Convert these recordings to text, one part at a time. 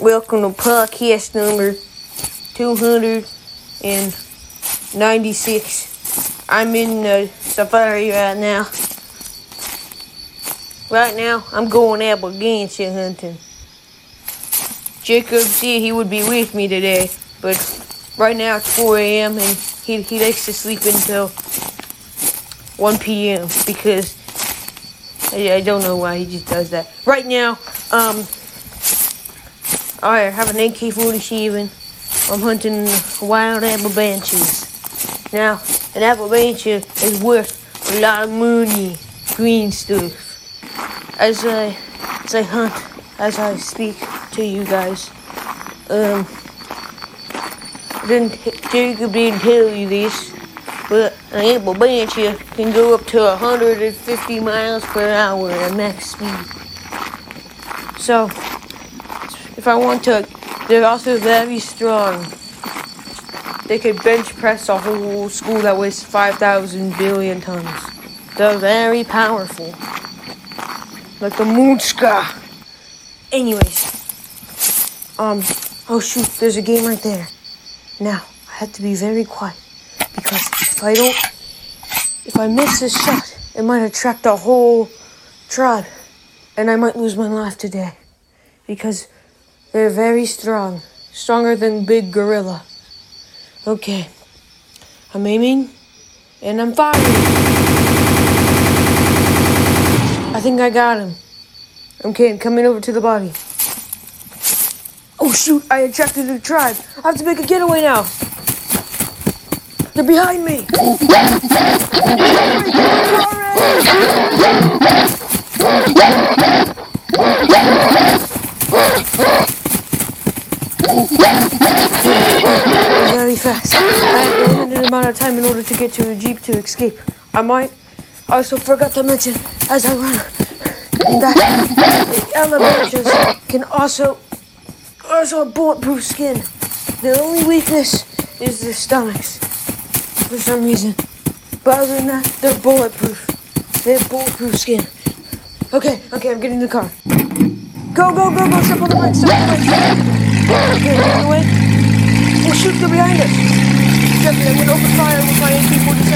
Welcome to podcast number 296. I'm in the safari right now. Right now, I'm going Appalachian hunting. Jacob said he would be with me today, but right now it's 4 a.m. and he, he likes to sleep until 1 p.m. because I, I don't know why he just does that. Right now, um, I have an AK-47. I'm hunting wild apple benches. Now, an apple bench is worth a lot of money, green stuff. As I, as I hunt, as I speak to you guys, um, didn't Jacob tell you this, but an apple bench can go up to 150 miles per hour at max speed. So, if I want to, they're also very strong. They could bench press a whole school that weighs 5,000 billion tons. They're very powerful. Like the Moonska. Anyways. Um, oh shoot, there's a game right there. Now, I have to be very quiet. Because if I don't, if I miss this shot, it might attract a whole tribe. And I might lose my life today. Because they're very strong. Stronger than big gorilla. Okay. I'm aiming. And I'm firing. I think I got him. Okay, I'm coming over to the body. Oh shoot, I attracted the tribe. I have to make a getaway now. They're behind me. Amount of time in order to get to a jeep to escape. I might I also forgot to mention as I run that the elevators can also also have bulletproof skin. The only weakness is their stomachs for some reason. But other than that, they're bulletproof. They have bulletproof skin. Okay, okay, I'm getting in the car. Go, go, go, go, step on the brakes, step on the brakes. Okay, away. Oh shoot, they're behind us. Jeffrey, I'm gonna open fire with my AK-47.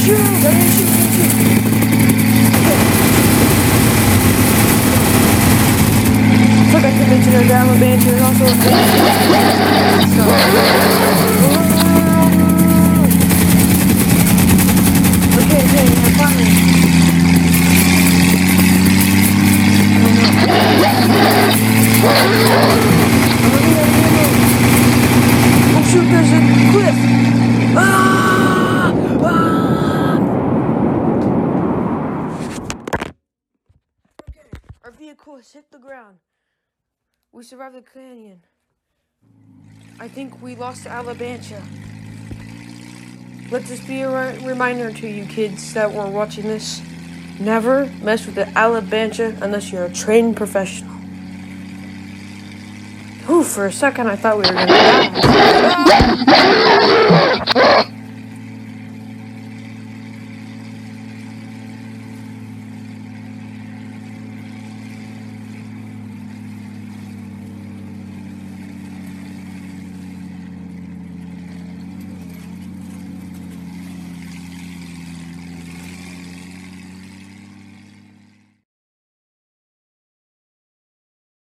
Shoot, I didn't shoot, didn't shoot. Forgot to mention our download band is also a Okay, okay, I'm firing. Oh shoot, there's a cliff! Ah! Ah! Okay, has hit the ground. We survived the canyon. I think we lost Alabancha. Let this be a re- reminder to you kids that were watching this. Never mess with the Alabancha unless you're a trained professional. Ooh, for a second I thought we were gonna die.